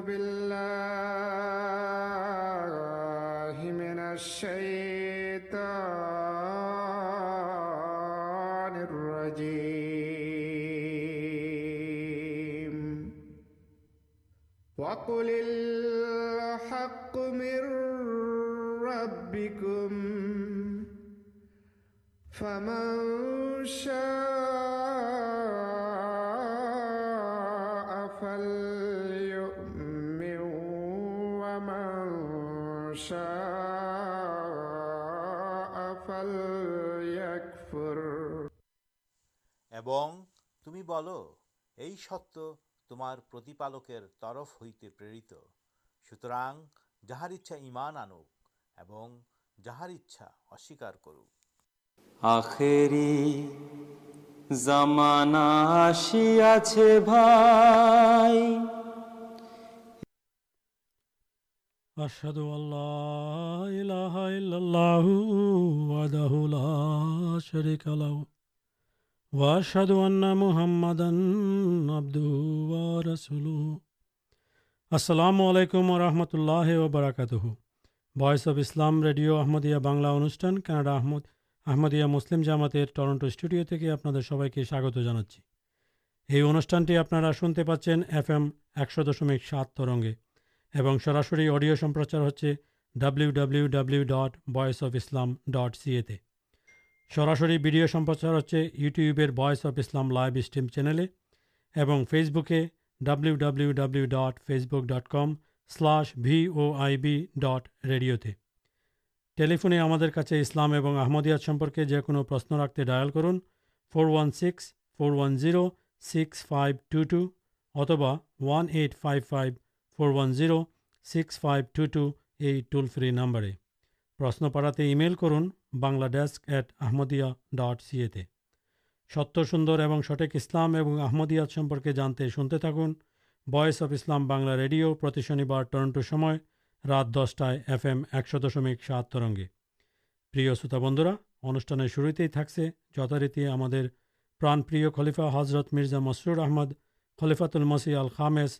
بالله من الشيطان এবং তুমি বলো এই সত্য তোমার প্রতিপালকের তরফ হইতে প্রেরিত সুতরাং যাহার ইচ্ছা ইমান আনুক এবং যাহার ইচ্ছা অস্বীকার করুক আখেরি জামানা আসিয়াছে ভাই أشهد أن لا إله إلا الله وحده لا شريك له وأشهد أن محمدا عبده ورسوله আসসালামু আলাইকুম রহমতুল্লাহ ওবরাকাতুহ voice of Islam radio Ahmadiyya Bangla অনুষ্ঠান কানাডা আহমদ আহমদিয়া মুসলিম জামাতের টরন্টো স্টুডিও থেকে আপনাদের সবাইকে স্বাগত জানাচ্ছি এই অনুষ্ঠানটি আপনারা শুনতে পাচ্ছেন এফ এম একশো দশমিক সাত তরঙ্গে এবং সরাসরি অডিও সম্প্রচার হচ্ছে W W W dot voice of Islam dot সিএতে سراسر ویڈیو سمپرچار YouTuber voice of Islam live stream channel اور face bouquet W W W dot Facebook dot com slash بھی ڈٹ ریڈیو ٹلفے ہمارے کاسلام اور احمد یاد سمپرکے جنوش رکھتے ڈائل کرن four one six four one zero six five two two اتبا one five five four one six five two two یہ toll free number پرشن پڑا ایمل کرن Bangla desk at Ahmadiyya dot সিএতে সত্য সুন্দর এবং সঠিক ইসলাম এবং আহমদিয়াত সম্পর্কে জানতে শুনতে থাকুন voice of Islam Bangla radio প্রতি শনিবার টরন্টো সময় রাত দশটায় এফ এম একশো দশমিক সাত তরঙ্গে প্রিয় শ্রোতা বন্ধুরা অনুষ্ঠানের শুরুতেই থাকছে যথারীতি আমাদের প্রাণপ্রিয় খলিফা হজরত মির্জা মসরুর আহমদ খলিফাতুল মসি আল খামেস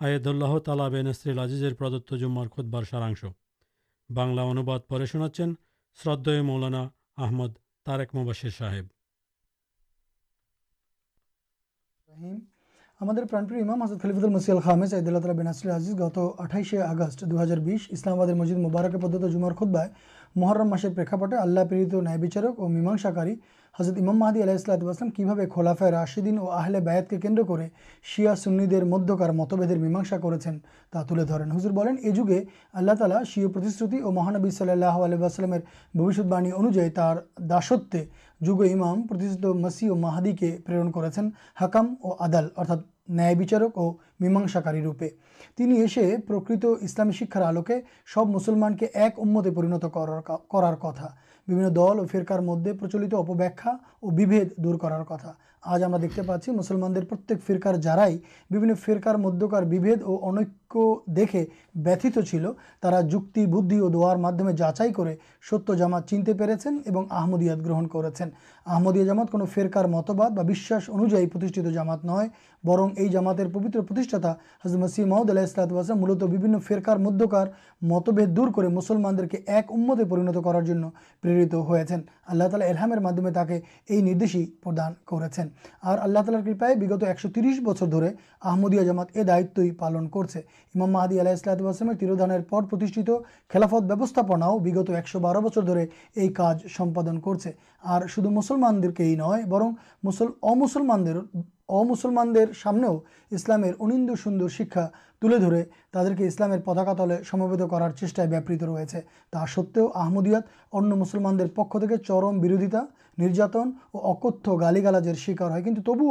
আয়েদুল্লাহ তালা বেনসরিল আজিজের প্রদত্ত জুম্মার খুদ্বার সারাংশ বাংলা অনুবাদ পরে শোনাচ্ছেন শ্রদ্ধেয় خود بائ محرم نیا حضرت امام محدود اللہ کی بھائی خلافے رشدین اور آہلیہ بی متبدیر میماسا کرتے ہیں ترن حضر یہ جگہ اللہ تعالیٰ شیوتی اور مہانبی صلی اللہ علیہ وسلم انوجائیں مسیح و ماہدی کے پرن حکم اور آدال ارتھا نیچارک اور میماساکروپے پرکت اسلام آلوکے سب مسلمان کے ایک امتے پرینت کرار کتا دل اور فرکار مدد پرچلت اپبا اور کتا آج ہم دکھتے پاچی مسلمان فیرکار فیرار مدکار بھید اور انکے چلتا بدھ اور دمے جاچائی کر ستیہ جامات چنتے پہ آمدیاد گرہن کرمدیہ جامات کو فیرار متبادی جامات نو برن یہ جامات پبترا حضرت مسیح محمد اللہ ملت فیر مدکار متبے دور کر مسلمان کے ایک امتے پرینت کرارت ہوتے ہیں اللہ تعالی ارحام تاکہ یہ دان کرتے ہیں اور آللہ تعالی کرمدی جامات یہ دائت پالن کرتے امام مدی اللہ تیرودان خلافت بہستاپنا ایک بار بچے یہ کارجاد کرتے اور شدھ مسلمان دیکھیں برن مسل امسلمان امسلمان سامنے اسلام ان سر شکا تے تعداد کے اسلام پتاکاتے کر چیٹائت ریچے تو سومدیات ان مسلمان پکرمدا ناتن اور اکت گالی گالجر شکار ہے کن تب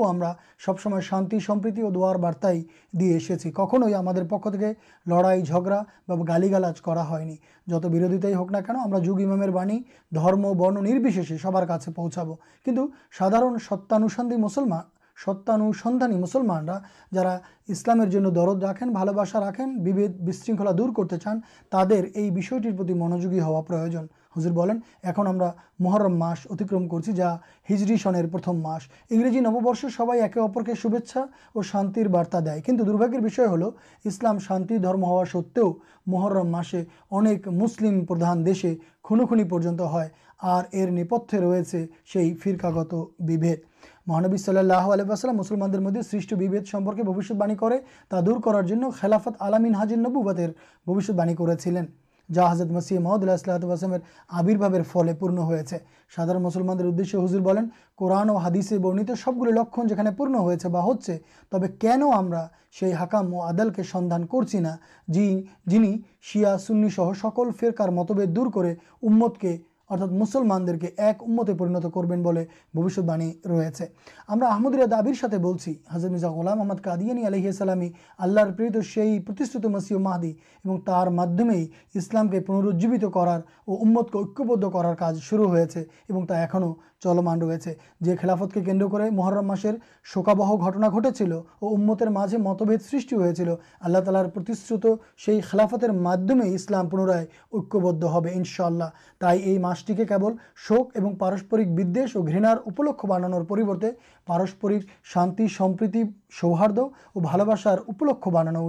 سبسمے شانیسمپریتی اور دعار بارتائی دے ایسے کھوئی ہمارے پکے لڑائی جھگڑا گالی گالج کرودک نہ کن ہمیں جگام درم برنشے سب کا پوچھا کنٹو سادارن ستانوشن مسلمان ستانو سانسلانا جاسلام درد رکھیں بال بسا رکھیں دور کرتے چان تر یہ منوگی ہوا پروجن ہزر بولیں اکا محرم مش اتکرم کرتم مس انگریزی نوبرش سب اپر کے شوچا اور شانتر بارتا دے کچھ درباگ ہل اسلام شانتی ہوا سو محرم مشے انک مسلم پردان دیشے خونخنی پہ نیپت رہے فرقاگت بھیبےد مہانبی صلی اللہ علیہ وسلم مسلمان مدد سیبی دور کرار خلافت علامین حاضر نبوبت بوشیہ چلین جا حضر مسیح محدود آبرباب مسلمان ادے ہضر بنین قورن اور حادیثے برنت سب گر لیکن پورن ہوتا تب کن ہاکام و آدل کے سندھان کرچی نا جن جن شیا سنی سہ سکل فرکار متبے دور کرد کے ارتھا مسلمان دیکھتے پنت کرو باعث ریسرام دبر ساتھ بھائی حضرت محمد قادی علیحم اللہ پرت سے ہی مسیو محادی اور ترمے ہی اسلام کے پنرجیبت کرارمت کو كبھ كار كاج شروع ہوتا چلمان ریچے جی خلافت کے كر محرم ماشرے شوق گٹنا گٹے چلتے مجھے متبے سیل آللہ تالارے خلافتر معمے اسلام پنرائد ہوشاء اللہ تعریل شوق اور پارسپرک اور كنار بانتے پارسپ شانتی سوہارد اور بال بسار بانا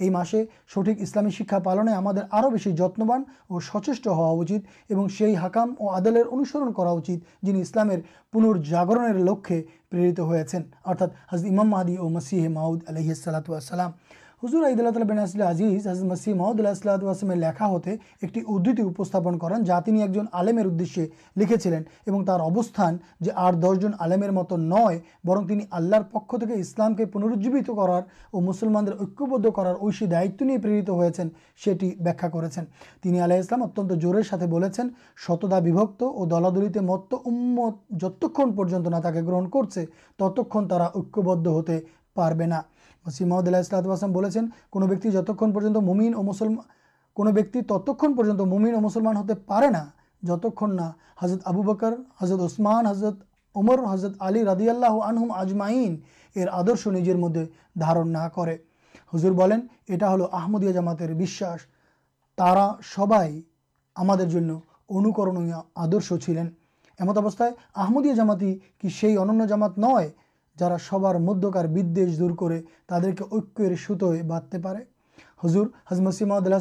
یہ مسے سٹھک اسلامی شکا پالنے اورتنبان اور سچیش ہوا سی ہاکام اور آدل انوسرن اسلام پنرجاگر لکے پیر ارتھا حضام مدی اور مسیح ماؤد علیحد صلاحت حزر اعدلا تعالبین ازیز مسیم الدلہ لکھا ہوتے ایک ادتی اسپن کران جا جن آلدی لکھے چار ابستان جو آر دس جن آ مت نئے برن تین آللہ پک اسلام کے پنرجیبت کرار اور مسلمان یقب کرارت نہیں پیرت ہوتے ہیں آلہ اتن جور ستدا اور دلادل مت امت جتنا گرہن کرتا یقب ہوتے پارے نہ مسی محمد اللہ اسلاتو جت ممین اور مسلم کوت ممین اور مسلمان ہوتے پے نہتنا نہ حضرت ابو بکر حضرت اثمان حضرت امر حضرت علی ردی اللہ عن اجمائین ار آدر نجر مدد دارنا ہضر بولیں یہ جماتر آدرش چلین ایمت اوستہ آمدیہ جماتی کیمات نئے جا سبار مدکار دور کو تر کے یقین سوتوئی بادتے پہ حضور حض مسیم اللہ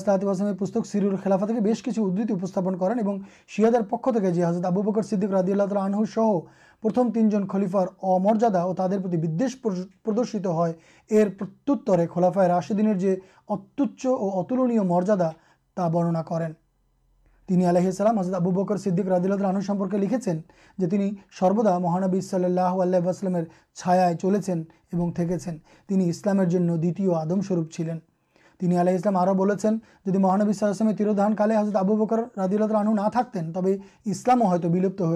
پک سلافا کے بس کچھ ادب کریں اور سیادر پک حضرت آبو بکر صدیق ردی اللہ اللہ آنہ سہ پرتم تین جن خلیفار امریادا اور ترتیش پردرشت ہے یہ پرتر خلافائ راشدین جو اتوچ اور اتولن مریادا برننا کریں تعلیام حضرت ابو بکر سدیک ردولت رنو سمپرک لکھنچ جو سرودا مہانبی اللہ چھ چلے اسلام ددمسروپ چلین السلام آوبل جدید مہانبیسلسلے تیرودان کالے حضرت ابو بکر رد رن نہ تھکتین تب اسلام ہو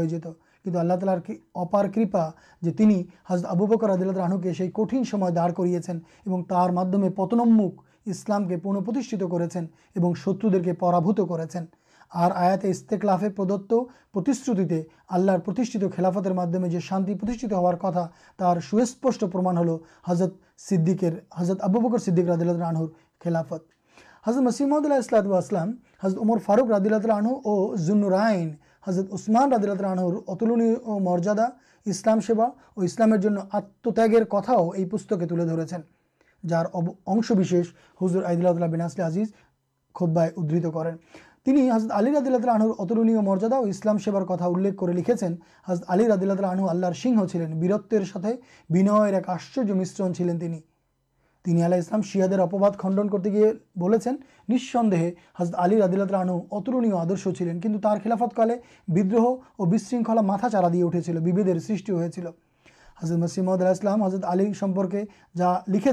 جاتا اللہ تعالی اور اپار کپا جو حضرت ابو بکر ردیلہ راہن کے کٹھن داڑھ کر پتنمک اسلام کے پنپرتیشت کراپت کر اور آیا اسفے آللہ خلافتر معامے شانتی ہوں سوسپش پرما ہل حضرت سدیکت ابو بکر سد ردیلہ خلافت حضر مسیم اللہ حضرت امر فاروق ردیلہ ضن رائن حضرت عثمان ردلۃ اتلنیہ مریادا اسلام سے اسلام آتر کتا پکے ترقی جارشوشی حضرت عید اللہ اللہ بیناسل اعزیز خود بائت کر تین حضرت علی رد رن اترنیہ مریادا اور اسلام سیوار کتا الیکھ کر لکھے حضد علی ردلت راہنو آلر سنگہ چلین بیرتر ساتھ بن ایک آشچر مشرن چلین اسلام سیاد اپباد خنڈن کرتے گیا ہوسند حضرت علی ردل راہنو اترنیہ آدر چلین کار خلافتکالے بدروہ اور بنکھلا متا چارا دیا اٹھے لودے سرٹی ہو چ حضرت مسیح محدود اللہ حضرت آلینمپر جا لکھے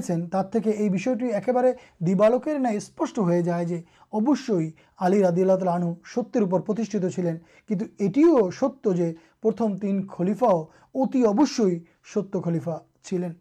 دیوالکے نئے اسپشٹ ہو جائے اوشی علی ردی اللہ تعالی آن ستیہ چلین کچھ یہ ستیہ جو پرتھم تین خلیفاؤ اتنی ستیہ خلیفا چلین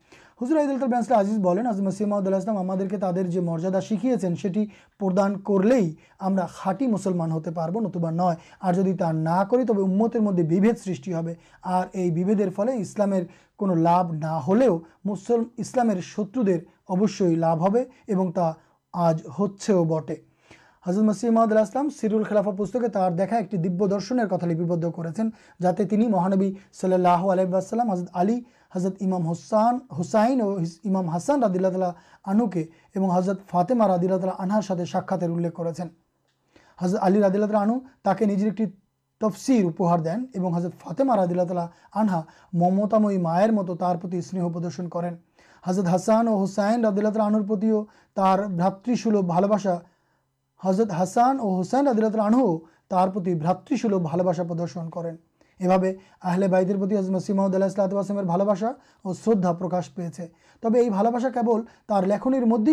حضرت عید السل آزیز بین حضرت مسیحد اللہ ہمارے تعلیم جو مریادا سیکھے ہیں سٹی پردان کراٹی مسلمان ہوتے پرتوبا نو جدی تا نہ کرتے مدد بھلے اسلام کو لب نہ ہوسل اسلام شتروش لابھ ہے اور آج ہو بٹے حضرت مسیح محمد اللہ سیرول خلافا پسند ایک دبن کتالبد کرتے مہانبی صلی اللہ علیہ حضرت علی حضرت امام حسن حسین حسن ردلۃ اللہ آنو کے حضرت فاطمہ ردیلہ آنہار ساتھ ساکر اندھ حضرت علی ردلۃ اللہ آن تاکہ نجر ایک تفسر اپار دین اور حضرت فاطمہ ردیلہ تعالہ آنہا ممتامی مائر مت اسہ پردرشن کرین حضرت حسان اور حسین ردل تنہرات حضرت حسان اور حسین عدلۃ بات سولبل پردرشن کریں یہ آلے بعد حضرت سیماؤد اللہ اور شردا پرکاش پیے تب یہ بھل بسا تر لیمد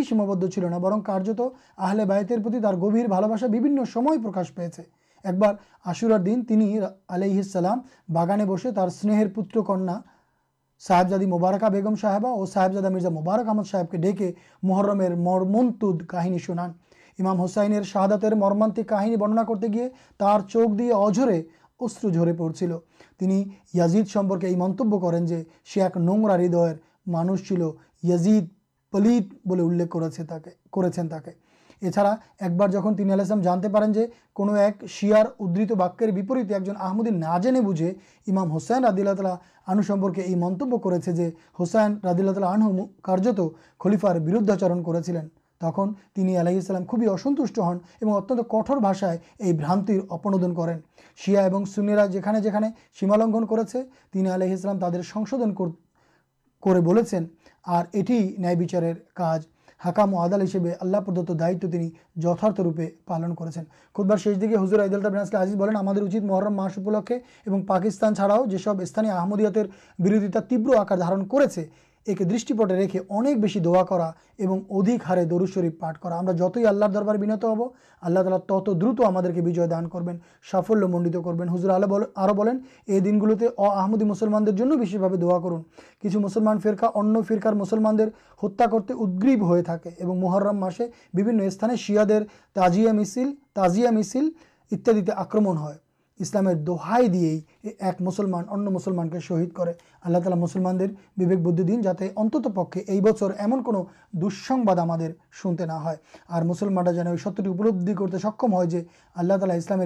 چلنا برن کارت آہلہ بعد گھبھی بھل باسا پرکاش پیے একবার আশুরার দিন তিনি আলাইহিসাল্লাম বাগানে বসে তার স্নেহের পুত্রকন্যা সাহেবজাদি মোবারকা বেগম সাহেবা ও সাহেবজাদা মির্জা মোবারক আহমদ সাহেবকে ডেকে মোহরমের মর্মন্তুদ কাহিনী শোনান ইমাম হোসাইনের শাহাদাতের মর্মান্তিক কাহিনী বর্ণনা করতে গিয়ে তার চোখ দিয়ে অঝরে অশ্রু ঝরে পড়ছিল তিনি ইয়াজিদ সম্পর্কে এই মন্তব্য করেন যে সে এক নোংরা হৃদয়ের মানুষ ছিল ইয়াজিদ পলিত বলে উল্লেখ করেছে তাকে করেছেন তাকে اچھا ایک بار جہاں آلہ جانتے پین ایک شیار ادت باکیہپری ایک جن آمدین نہ جینے بوجھے امام حسین ردیلہ تعالہ آنو سمپرکے یہ منبیہ کرتے جو حسین رد اللہ تعالہ آنو کرت خلیفار برداچر کرنی آلہ خوبی اسنوش ہن اور کٹوراشائ یہ بھانتر ابنودن کرا جانے جھنے سیما لنگن کرتے آلہ ترشون کرچارج ہاکم ہسب آللا پردت دائتاروپے پالن کردار شیش دیکھ کے حضرت عید الحسل آزیز باندھ میں اچھ محرم ماسلکے اور پاکستان چھڑاؤ آمدیت بروتار تیو آکار کرتے ایک دسٹی پٹے رکھے اکی دا اور ادھک ہارے دور شرپ پاٹ کر دربار بنت ہوں آللہ تعالی تت درت ہمان کر سافل منڈیت کربین حضر آلہ دنگلتے احمدی مسلمان دعا کرن کچھ مسلمان فرخا انسلمانتگریب ہو محرم مشے بھن استعانے شیا تازیہ مسل تازیہ مسل اتنے آکرمن اسلام دہائی دے ہی ایک مسلمان ان مسلمان کے شہید کرالیہ مسلمان دن جاتے اتط پکے یہ بچر ایمن دس بدلے شنتے نہ ہے اور مسلمان جانے سبدی کرتے سکم ہے جو آللہ تعالیٰ اسلام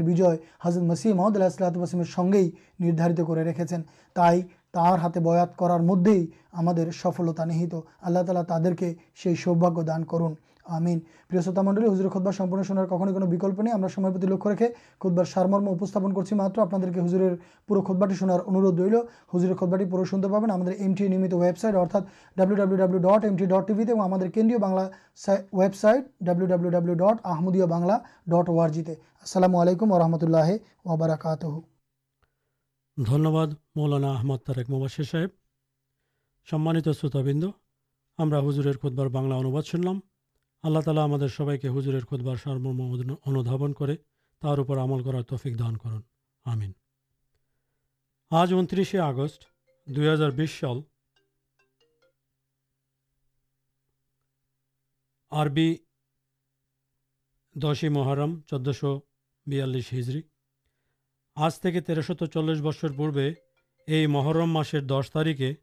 حضرت مسیح محمد اللہۃ وسیم سنگے ہی ندارت کر رکھے ہیں تعرار ہاتھ بیات کرار مدد ہی ہمارے سفلتا نہیت آللہ تعالی تعداد کے سوباگ دان کرن منڈلے ہُزر خود بارپن شنار کھڑے کوکلپ نہیں ہمارے لکھ رکھے خود بار سارمستن کرچی ماتھوں کے ہُزر پورے کھدبارٹی شنار اندھ ریل ہزر خود بارٹی پورے شن پہ ایم ٹی نمت ویبسائٹ ارتھ W W W dot M T dot T V اور ویبسائٹ ڈبلو ڈبلو ڈبلو ڈٹ آمدیا بنگلہ ڈٹ او جی السلام علیکم و رحمۃ اللہ وبرکات شروت بنگلہ انداز ش اللہ تعالیٰ ہم سب کے ہزر خود بارم ان تفک دان کر آج انترسے آگسٹ دو ہزار بیس سال اور دشی محرم چودہ شو بیس ہجری آج تک ترشت چلس بچر پوے یہ محرم ماشر دس تاریخے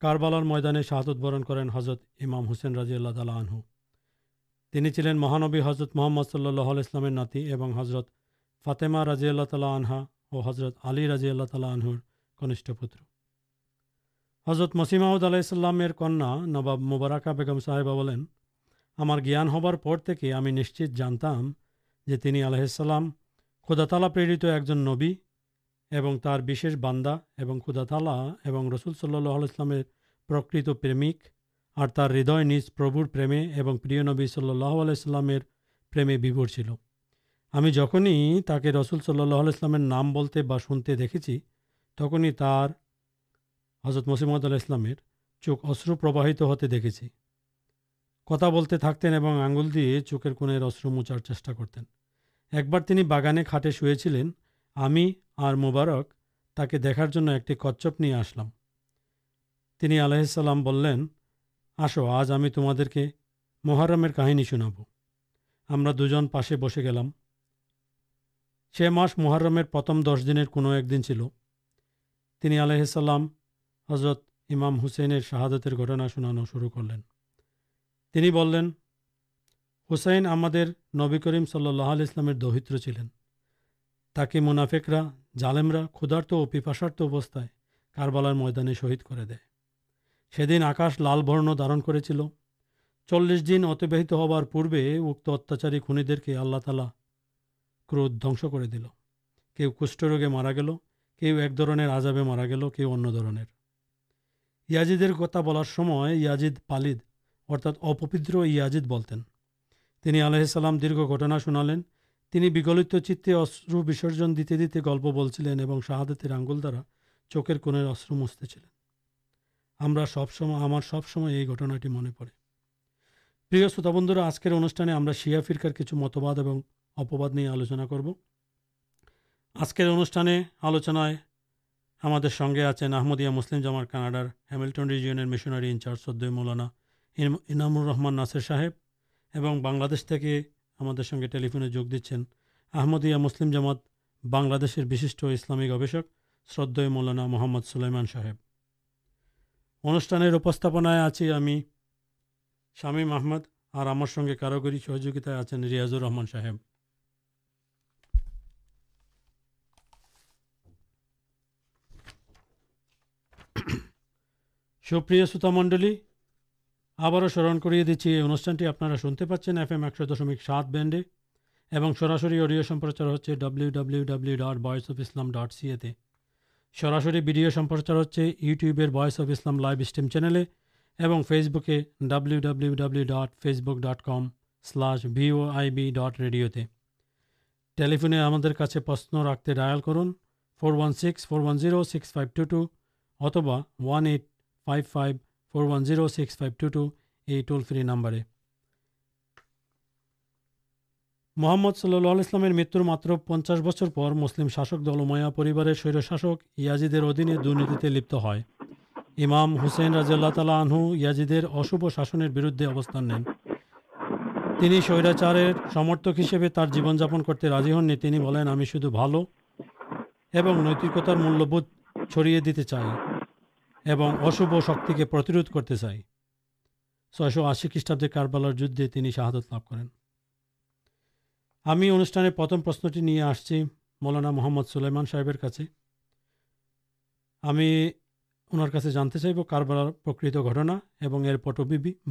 کاروالر مددان شاہد برن کریں حضرت امام ہُسین رازی اللہ تعالی آنہ چلین مہانبی حضرت محمد صلی اللہ علیہ السلام ناتی اور حضرت فاطمہ رضی اللہ تعالی آنہا اور حضرت علی رضی اللہ تعالی آنہر کنیش پوتر حضرت مسیماؤدالیر کنا نواب مبارکا بیگم صحیبا بولیں ہمار ہبار کھداتالا پرت ایک جن نبی এবং তার বিশেষ বান্দা এবং খুদাতালা এবং রসুল সাল্লাহ ইসলামের প্রকৃত প্রেমিক আর তার হৃদয় নিজ প্রভুর প্রেমে এবং প্রিয় নবী সাল্লাহ আলাইস্লামের প্রেমে বিভোর ছিল আমি যখনই তাকে রসুল সাল্লাহ ইসলামের নাম বলতে বা শুনতে দেখেছি তখনই তার হজরত মসিমদ আল্লাহ ইসলামের চোখ অশ্রু প্রবাহিত হতে দেখেছি কথা বলতে থাকতেন এবং আঙ্গুল দিয়ে চোখের কোণের অশ্রু মোচার চেষ্টা করতেন একবার তিনি বাগানে খাটে শুয়েছিলেন আমি আর মোবারক তাকে দেখার জন্য একটি কচ্ছপ নিয়ে আসলাম তিনি আলাইসাল্লাম বললেন আসো আজ আমি তোমাদেরকে মোহরমের কাহিনী শোনাব আমরা দুজন পাশে বসে গেলাম সে মাস মোহরমের প্রথম দশ দিনের কোনো একদিন ছিল তিনি আলাইসাল্লাম হজরত ইমাম হুসেনের শাহাদতের ঘটনা শোনানো শুরু করলেন তিনি বললেন হুসাইন আমাদের নবী করিম সাল্লাহ আল ইসলামের দৌহিত্র ছিলেন তাকে মুনাফেকরা জালেমরা ক্ষুধার্ত ও পিপাসার্থ অবস্থায় কারবালার ময়দানে শহীদ করে দেয় সেদিন আকাশ লাল বর্ণ ধারণ করেছিল চল্লিশ দিন অতিবাহিত হবার পূর্বে উক্ত অত্যাচারী খুনিদেরকে আল্লাহ তালা ক্রোধ ধ্বংস করে দিল কেউ কুষ্ঠরোগে মারা গেল কেউ এক ধরনের আজাবে মারা গেল কেউ অন্য ধরনের ইয়াজিদের কথা বলার সময় ইয়াজিদ পালিদ অর্থাৎ অপবিত্র ইয়াজিদ বলতেন তিনি আলহিসাল্লাম দীর্ঘ ঘটনা শোনালেন تینت چیسن دیتے دِن گلپ بولیں اور شہادت آنگل دارا چوکر کنر اشر مستلین ہمارے یہ گھٹناٹی من پڑے پروتبند آجکر انوشان شیا فرکار کچھ متبادل کرب آج کے انوشان آلوچن سنگے آپ احمدیہ مسلم جمار کاناڈار ہاملٹن ریجینر مشنری انچارج سد مولانا انام رحمان ناسر صاحب اور بنشی আমাদের সঙ্গে টেলিফোনে যোগ দিচ্ছেন আহমদিয়া মুসলিম জামাত বাংলাদেশের বিশিষ্ট ইসলামী গবেষক শ্রদ্ধেয় মৌলানা মোহাম্মদ সুলাইমান সাহেব অনুষ্ঠানের উপস্থাপনায় আছি আমি শামীম আহমদ আর আমার সঙ্গে কারিগরি সহযোগিতায় আছেন রিয়াজুর রহমান সাহেব সুপ্রিয় শ্রোতামণ্ডলী آپ سرن کرٹی آپ ایم ایکشو دشمک سات بینڈے اور سراسر اڈیو سپرچار ہوتے ڈبلیو ڈبلیو ڈبلیو ڈٹ بس اف اسلام ڈٹ سیے سراسر ویڈیو سپرچار ہوتے یوٹیوب بس of Islam live stream channel اور face bouquet W W W dot Facebook dot com slash بھی ڈٹ ریڈیو ٹالیفنگ پرشن رکھتے ڈائل کرن four one six four one zero six five two two اتبا one five five four one zero six five two two یہ toll free number ہے محمد صلی اللہ مر منچاس Butcher پر مسلم شاشکل ما پریوار یازید ادینے درنتی لپت ہے امام حسین رضی اللہ تعالی آنہ یازید اشوب شاشن بردے ابستان نین سورا سوراچار سمرتک ہسے تر جیون جاپن کرتے راضی ہن ہمیں شدھ بالکل نیتکتار مولب دیتے چاہیے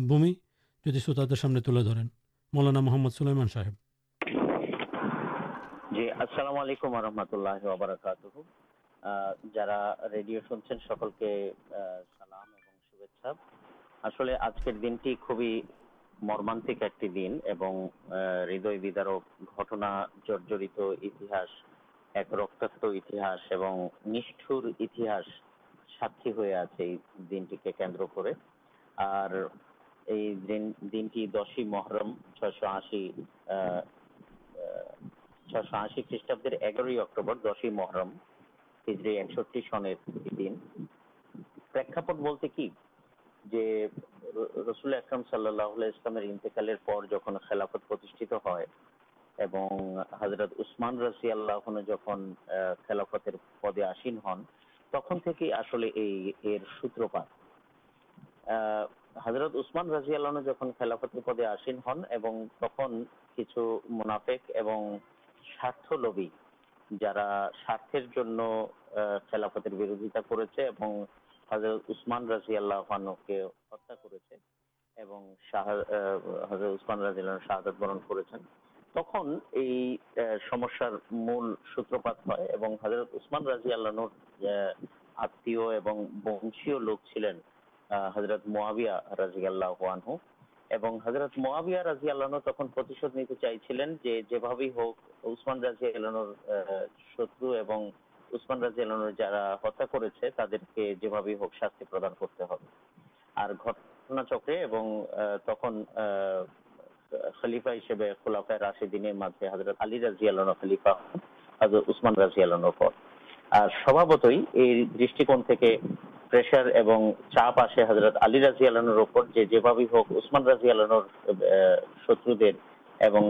بھومنے ترن مولانا محمد سولیمان صاحب اللہ جا ریڈیو شنچ کے دن کی ساتھی ہورم چھ آشی آشی خیسٹابرم پسین ہن تخلی سترپاتمان رضی اللہ جہاں خلاخت پدے آسین ہن تک کچھ منافق سارت لوی روزرت شہادت برن کر مل سوترپاتمان رضی اللہ آپ ونشی لوگ چلینت محابیہ رضی اللہ چک خلیفا ہندی دنیا خلیفاسمان رازی اللہ پہ سوابت پرشر چپ آسے حضرت علی رضی آلانک اثمان رضی آلان شتر شدہ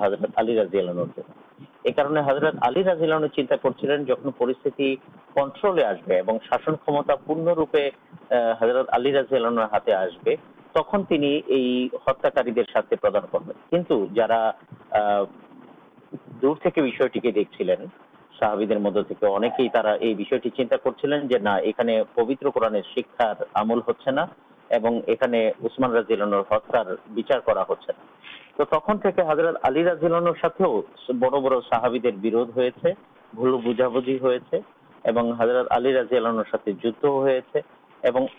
حضرت رضی الزرت رضیلانو چنتا کرمتا پورن روپے آپ رضیل ہتارا تو تخلیق بڑ بڑھ برد ہوتے ہیں تک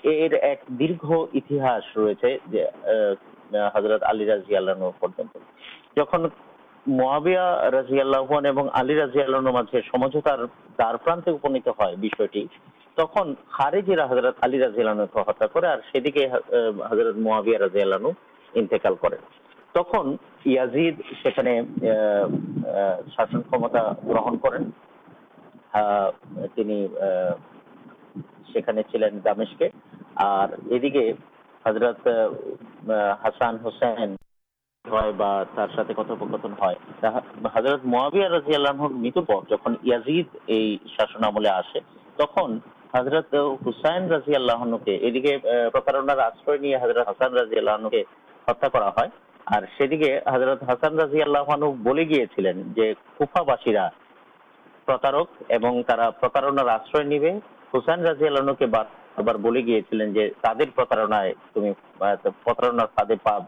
یعنی شاشن گرن کر رضیل ہتھا سی حضرت حسین رضی اللہ گیچا باشا پر آشر نہیں حسین رازی النو کے بولے گی ٹھیک ہے تعدے پاب